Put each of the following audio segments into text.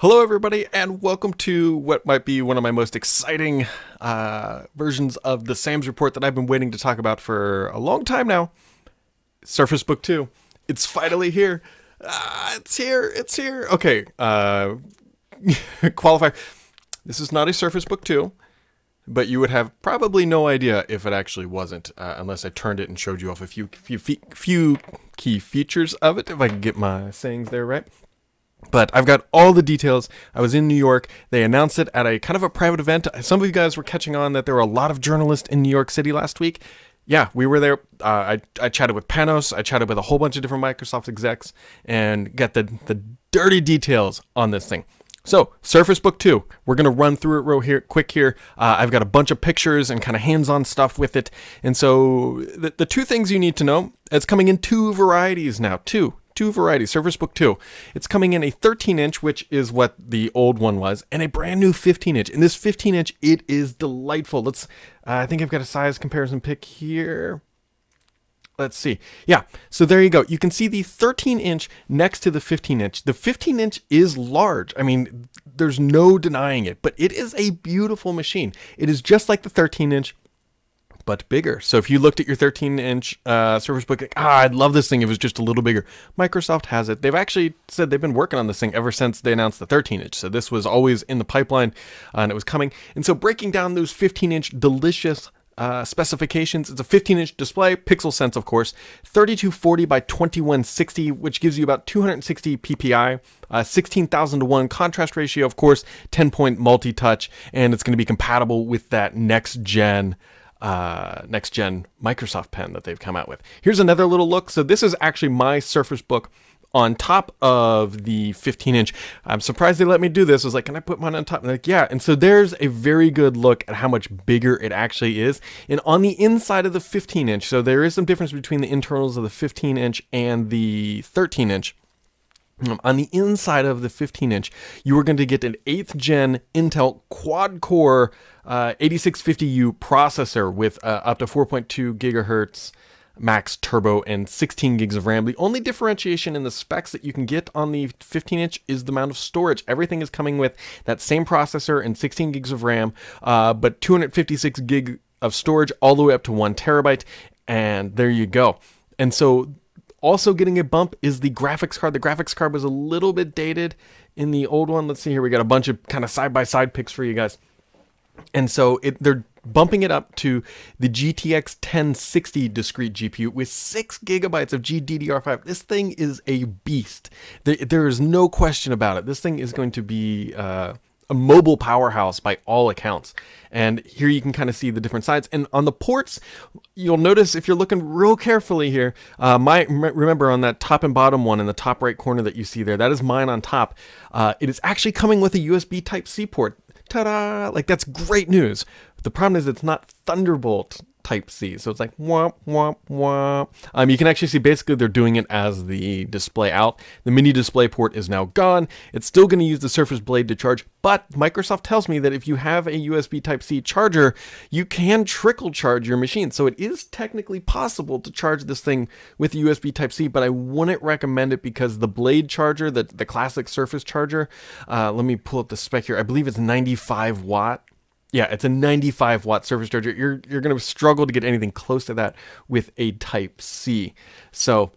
Hello, everybody, and welcome to what might be one of my most exciting uh, versions of the Sam's Report that I've been waiting to talk about for a long time now. Surface Book 2. It's finally here. Uh, it's here. It's here. Okay. Uh, qualifier. This is not a Surface Book 2, but you would have probably no idea if it actually wasn't, uh, unless I turned it and showed you off a few, few, few key features of it, if I can get my sayings there right. But I've got all the details. I was in New York. They announced it at a kind of a private event. Some of you guys were catching on that there were a lot of journalists in New York City last week. Yeah, we were there. Uh, I, I chatted with Panos. I chatted with a whole bunch of different Microsoft execs and got the, the dirty details on this thing. So, Surface Book 2, we're going to run through it real here, quick here. Uh, I've got a bunch of pictures and kind of hands on stuff with it. And so, the, the two things you need to know it's coming in two varieties now. Two two varieties. Surface Book 2. It's coming in a 13 inch, which is what the old one was, and a brand new 15 inch. In this 15 inch, it is delightful. Let's, uh, I think I've got a size comparison pick here. Let's see. Yeah, so there you go. You can see the 13 inch next to the 15 inch. The 15 inch is large. I mean, there's no denying it, but it is a beautiful machine. It is just like the 13 inch but bigger. So if you looked at your 13 inch uh, Surface Book, like, ah, I'd love this thing if it was just a little bigger. Microsoft has it. They've actually said they've been working on this thing ever since they announced the 13 inch. So this was always in the pipeline uh, and it was coming. And so breaking down those 15 inch delicious uh, specifications. It's a 15 inch display, pixel sense, of course, 3240 by 2160, which gives you about 260 ppi, uh, 16,000 to 1 contrast ratio, of course, 10 point multi touch, and it's going to be compatible with that next gen uh, next gen Microsoft pen that they've come out with. Here's another little look. So this is actually my Surface Book on top of the 15 inch. I'm surprised they let me do this. I was like, can I put mine on top? Like, yeah. And so there's a very good look at how much bigger it actually is. And on the inside of the 15 inch, so there is some difference between the internals of the 15 inch and the 13 inch. On the inside of the 15 inch, you are going to get an 8th gen Intel quad core uh, 8650U processor with uh, up to 4.2 gigahertz max turbo and 16 gigs of RAM. The only differentiation in the specs that you can get on the 15 inch is the amount of storage. Everything is coming with that same processor and 16 gigs of RAM, uh, but 256 gig of storage all the way up to one terabyte. And there you go. And so also getting a bump is the graphics card. The graphics card was a little bit dated in the old one. Let's see here. We got a bunch of kind of side by side pics for you guys. And so it, they're bumping it up to the GTX 1060 discrete GPU with six gigabytes of GDDR5. This thing is a beast. There, there is no question about it. This thing is going to be uh, a mobile powerhouse by all accounts. And here you can kind of see the different sides. And on the ports, you'll notice if you're looking real carefully here, uh, my remember on that top and bottom one in the top right corner that you see there, that is mine on top. Uh, it is actually coming with a USB Type C port. Ta-da! Like that's great news. The problem is it's not Thunderbolt Type C. So it's like womp womp womp. Um, you can actually see basically they're doing it as the display out. The mini display port is now gone. It's still going to use the Surface Blade to charge, but Microsoft tells me that if you have a USB Type C charger, you can trickle charge your machine. So it is technically possible to charge this thing with USB Type C, but I wouldn't recommend it because the Blade charger, the, the classic Surface charger, uh, let me pull up the spec here. I believe it's 95 watt yeah, it's a 95 watt surface charger. You're you're going to struggle to get anything close to that with a Type C. So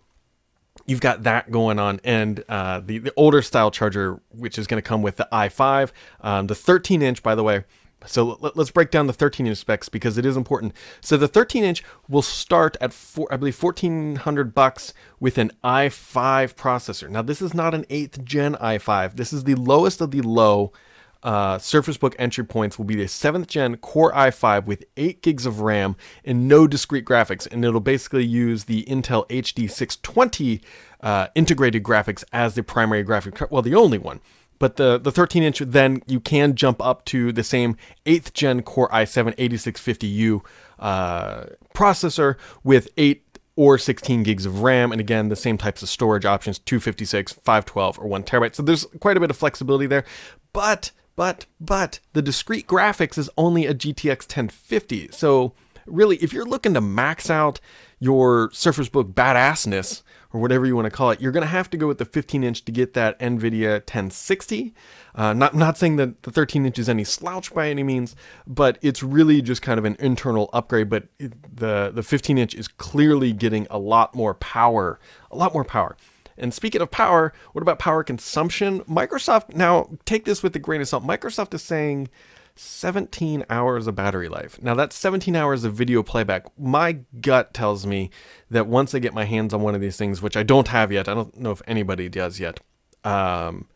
you've got that going on, and uh, the the older style charger, which is going to come with the i5, um, the 13 inch, by the way. So let, us break down the 13 inch specs because it is important. So the 13 inch will start at four, I believe 1400 bucks with an i5 processor. Now this is not an 8th gen i5. This is the lowest of the low uh, Surface Book entry points will be the 7th gen Core i5 with 8 gigs of RAM and no discrete graphics. And it'll basically use the Intel HD 620 uh, integrated graphics as the primary graphic card. Well, the only one. But the, the 13 inch, then you can jump up to the same 8th gen Core i7 8650U uh, processor with 8 or 16 gigs of RAM. And again, the same types of storage options 256, 512, or 1 terabyte. So there's quite a bit of flexibility there. But but but the discrete graphics is only a GTX 1050. So really, if you're looking to max out your Surface Book badassness, or whatever you want to call it, you're going to have to go with the 15 inch to get that NVIDIA 1060. Uh, not not saying that the 13 inch is any slouch by any means, but it's really just kind of an internal upgrade. But it, the the 15 inch is clearly getting a lot more power, a lot more power. And speaking of power, what about power consumption? Microsoft now take this with a grain of salt. Microsoft is saying 17 hours of battery life. Now, that's 17 hours of video playback. My gut tells me that once I get my hands on one of these things, which I don't have yet, I don't know if anybody does yet, um,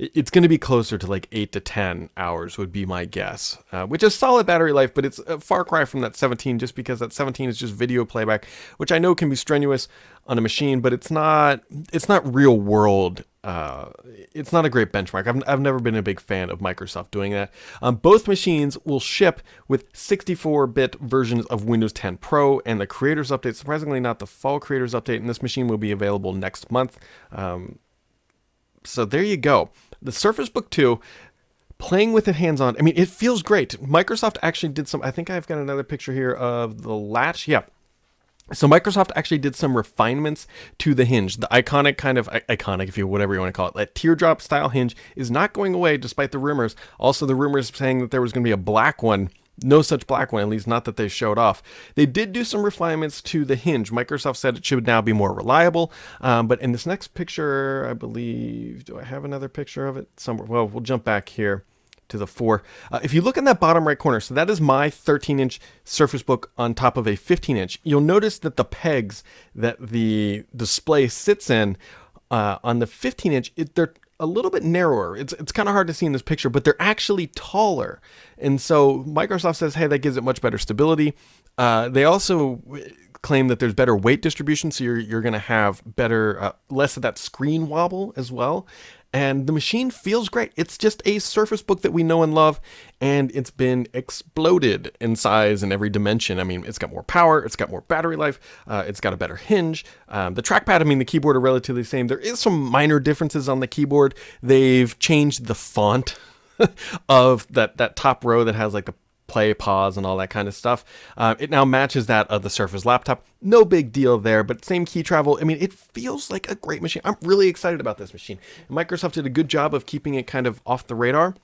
it's going to be closer to like 8 to 10 hours would be my guess uh, which is solid battery life but it's a far cry from that 17 just because that 17 is just video playback which i know can be strenuous on a machine but it's not it's not real world uh, it's not a great benchmark. I've, I've never been a big fan of Microsoft doing that. Um, both machines will ship with 64 bit versions of Windows 10 Pro and the Creators Update. Surprisingly, not the Fall Creators Update, and this machine will be available next month. Um, so there you go. The Surface Book 2 playing with it hands on. I mean, it feels great. Microsoft actually did some. I think I've got another picture here of the latch. Yeah. So Microsoft actually did some refinements to the hinge. The iconic kind of iconic, if you whatever you want to call it, that teardrop style hinge is not going away despite the rumors. Also, the rumors saying that there was going to be a black one no such black one, at least not that they showed off. They did do some refinements to the hinge. Microsoft said it should now be more reliable. Um, but in this next picture, I believe, do I have another picture of it somewhere? Well, we'll jump back here to the four. Uh, if you look in that bottom right corner, so that is my 13 inch Surface Book on top of a 15 inch, you'll notice that the pegs that the display sits in uh, on the 15 inch, it, they're a little bit narrower. It's it's kind of hard to see in this picture, but they're actually taller. And so Microsoft says, hey, that gives it much better stability. Uh, they also claim that there's better weight distribution, so you're you're going to have better uh, less of that screen wobble as well and the machine feels great. It's just a Surface Book that we know and love, and it's been exploded in size in every dimension. I mean, it's got more power, it's got more battery life, uh, it's got a better hinge. Um, the trackpad, I mean, the keyboard are relatively the same. There is some minor differences on the keyboard. They've changed the font. of that that top row that has like the play, pause, and all that kind of stuff. Uh, it now matches that of the Surface laptop. No big deal there, but same key travel. I mean, it feels like a great machine. I'm really excited about this machine. Microsoft did a good job of keeping it kind of off the radar.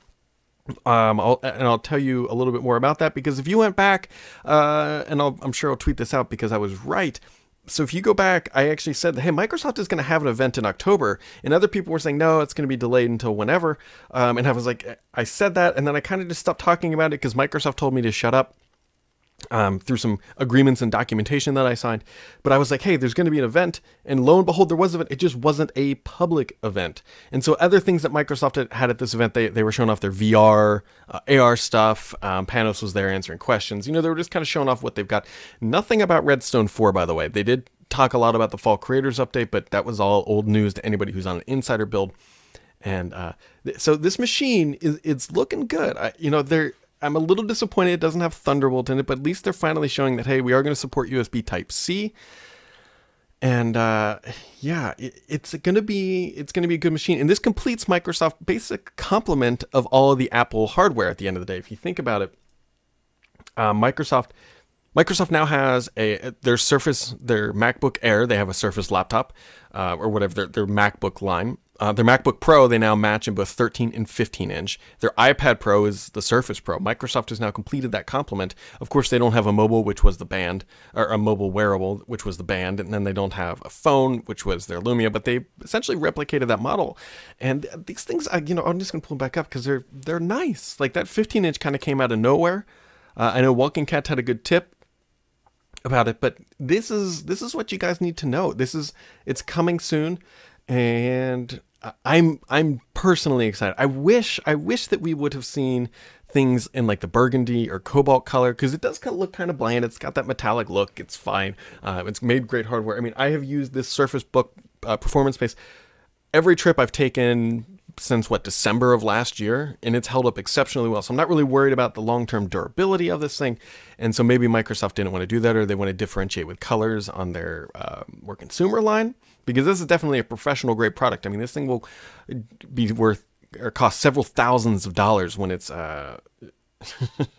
Um, I'll, and I'll tell you a little bit more about that because if you went back, uh, and i am sure I'll tweet this out because I was right so if you go back, I actually said, hey, Microsoft is going to have an event in October, and other people were saying, no, it's going to be delayed until whenever. Um, and I was like, I said that, and then I kind of just stopped talking about it because Microsoft told me to shut up um, through some agreements and documentation that I signed. But I was like, hey, there's going to be an event. And lo and behold, there was an event. It just wasn't a public event. And so other things that Microsoft had at this event, they, they were showing off their VR, uh, AR stuff. Um, Panos was there answering questions. You know, they were just kind of showing off what they've got. Nothing about Redstone 4, by the way. They did talk a lot about the Fall Creators Update, but that was all old news to anybody who's on an insider build. And uh, th- so this machine is it's looking good. I, you know, they're I'm a little disappointed it doesn't have Thunderbolt in it, but at least they're finally showing that hey, we are going to support USB Type C. And uh, yeah, it, it's gonna be it's gonna be a good machine, and this completes Microsoft's basic complement of all of the Apple hardware. At the end of the day, if you think about it, uh, Microsoft Microsoft now has a their Surface, their MacBook Air. They have a Surface laptop, uh, or whatever their, their MacBook line, uh, their MacBook Pro, they now match in both 13 and 15 inch. Their iPad Pro is the Surface Pro. Microsoft has now completed that complement. Of course, they don't have a mobile, which was the band, or a mobile wearable, which was the band, and then they don't have a phone, which was their Lumia. But they essentially replicated that model. And these things, I, you know, I'm just gonna pull them back up because they're they're nice. Like that 15 inch kind of came out of nowhere. Uh, I know Walking Cat had a good tip about it, but this is this is what you guys need to know. This is it's coming soon, and I'm I'm personally excited. I wish I wish that we would have seen things in like the burgundy or cobalt color because it does look kind of bland. It's got that metallic look. It's fine. Uh, it's made great hardware. I mean, I have used this Surface Book uh, performance base every trip I've taken since what December of last year, and it's held up exceptionally well. So I'm not really worried about the long-term durability of this thing, and so maybe Microsoft didn't want to do that, or they want to differentiate with colors on their uh, more consumer line because this is definitely a professional grade product. I mean, this thing will be worth or cost several thousands of dollars when it's. Uh,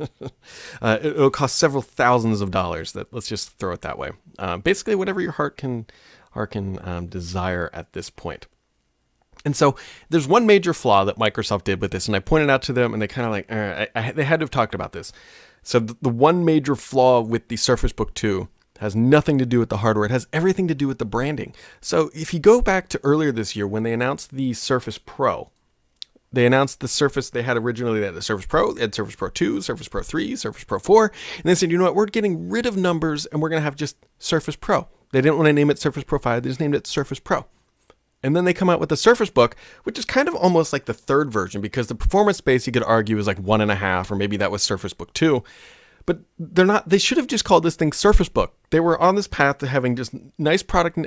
uh, it'll cost several thousands of dollars. That let's just throw it that way. Uh, basically, whatever your heart can hearken um, desire at this point. And so there's one major flaw that Microsoft did with this, and I pointed out to them, and they kind of like, uh, I, I, they had to have talked about this. So the, the one major flaw with the Surface Book 2 has nothing to do with the hardware. It has everything to do with the branding. So if you go back to earlier this year when they announced the Surface Pro, they announced the Surface. They had originally they had the Surface Pro, they had Surface Pro 2, Surface Pro 3, Surface Pro 4, and they said, you know what, we're getting rid of numbers and we're going to have just Surface Pro. They didn't want to name it Surface Pro 5, they just named it Surface Pro. And then they come out with the Surface Book, which is kind of almost like the third version because the performance base you could argue is like one and a half, or maybe that was Surface Book 2 but they're not they should have just called this thing surface book. They were on this path to having just nice product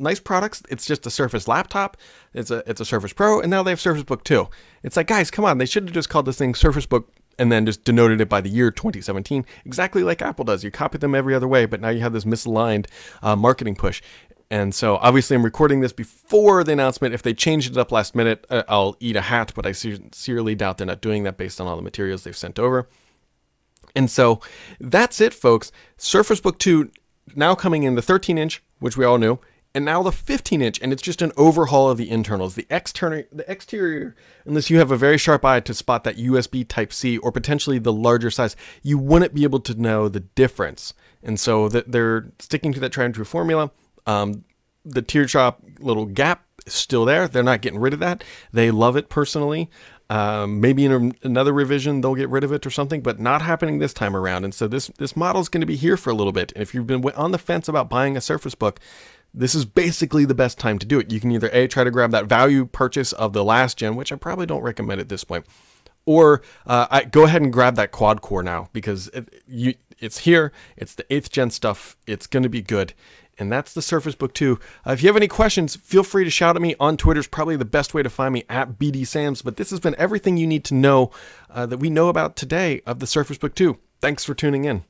nice products. It's just a surface laptop. It's a it's a surface pro and now they have surface book 2 it's like guys come on they should have just called this thing surface book and then just denoted it by the year 2017 exactly like apple does. You copy them every other way but now you have this misaligned uh, marketing push. And so obviously i'm recording this before the announcement. If they changed it up last minute uh, i'll eat a hat but i sincerely doubt they're not doing that based on all the materials they've sent over and so that's it, folks. Surface Book 2 now coming in the 13 inch, which we all knew, and now the 15 inch, and it's just an overhaul of the internals. The exterior, the exterior, unless you have a very sharp eye to spot that USB Type C or potentially the larger size, you wouldn't be able to know the difference. And so they're sticking to that tried and true formula. Um, the teardrop little gap is still there. They're not getting rid of that. They love it personally. Um, maybe in a, another revision they'll get rid of it or something, but not happening this time around. And so this this model is going to be here for a little bit. And if you've been on the fence about buying a Surface Book, this is basically the best time to do it. You can either a try to grab that value purchase of the last gen, which I probably don't recommend at this point, or uh, I, go ahead and grab that quad core now because it, you, it's here. It's the eighth gen stuff. It's going to be good and that's the Surface Book 2. Uh, if you have any questions, feel free to shout at me on Twitter. Is probably the best way to find me at BD Sams. But this has been everything you need to know uh, that we know about today of the Surface Book 2. Thanks for tuning in.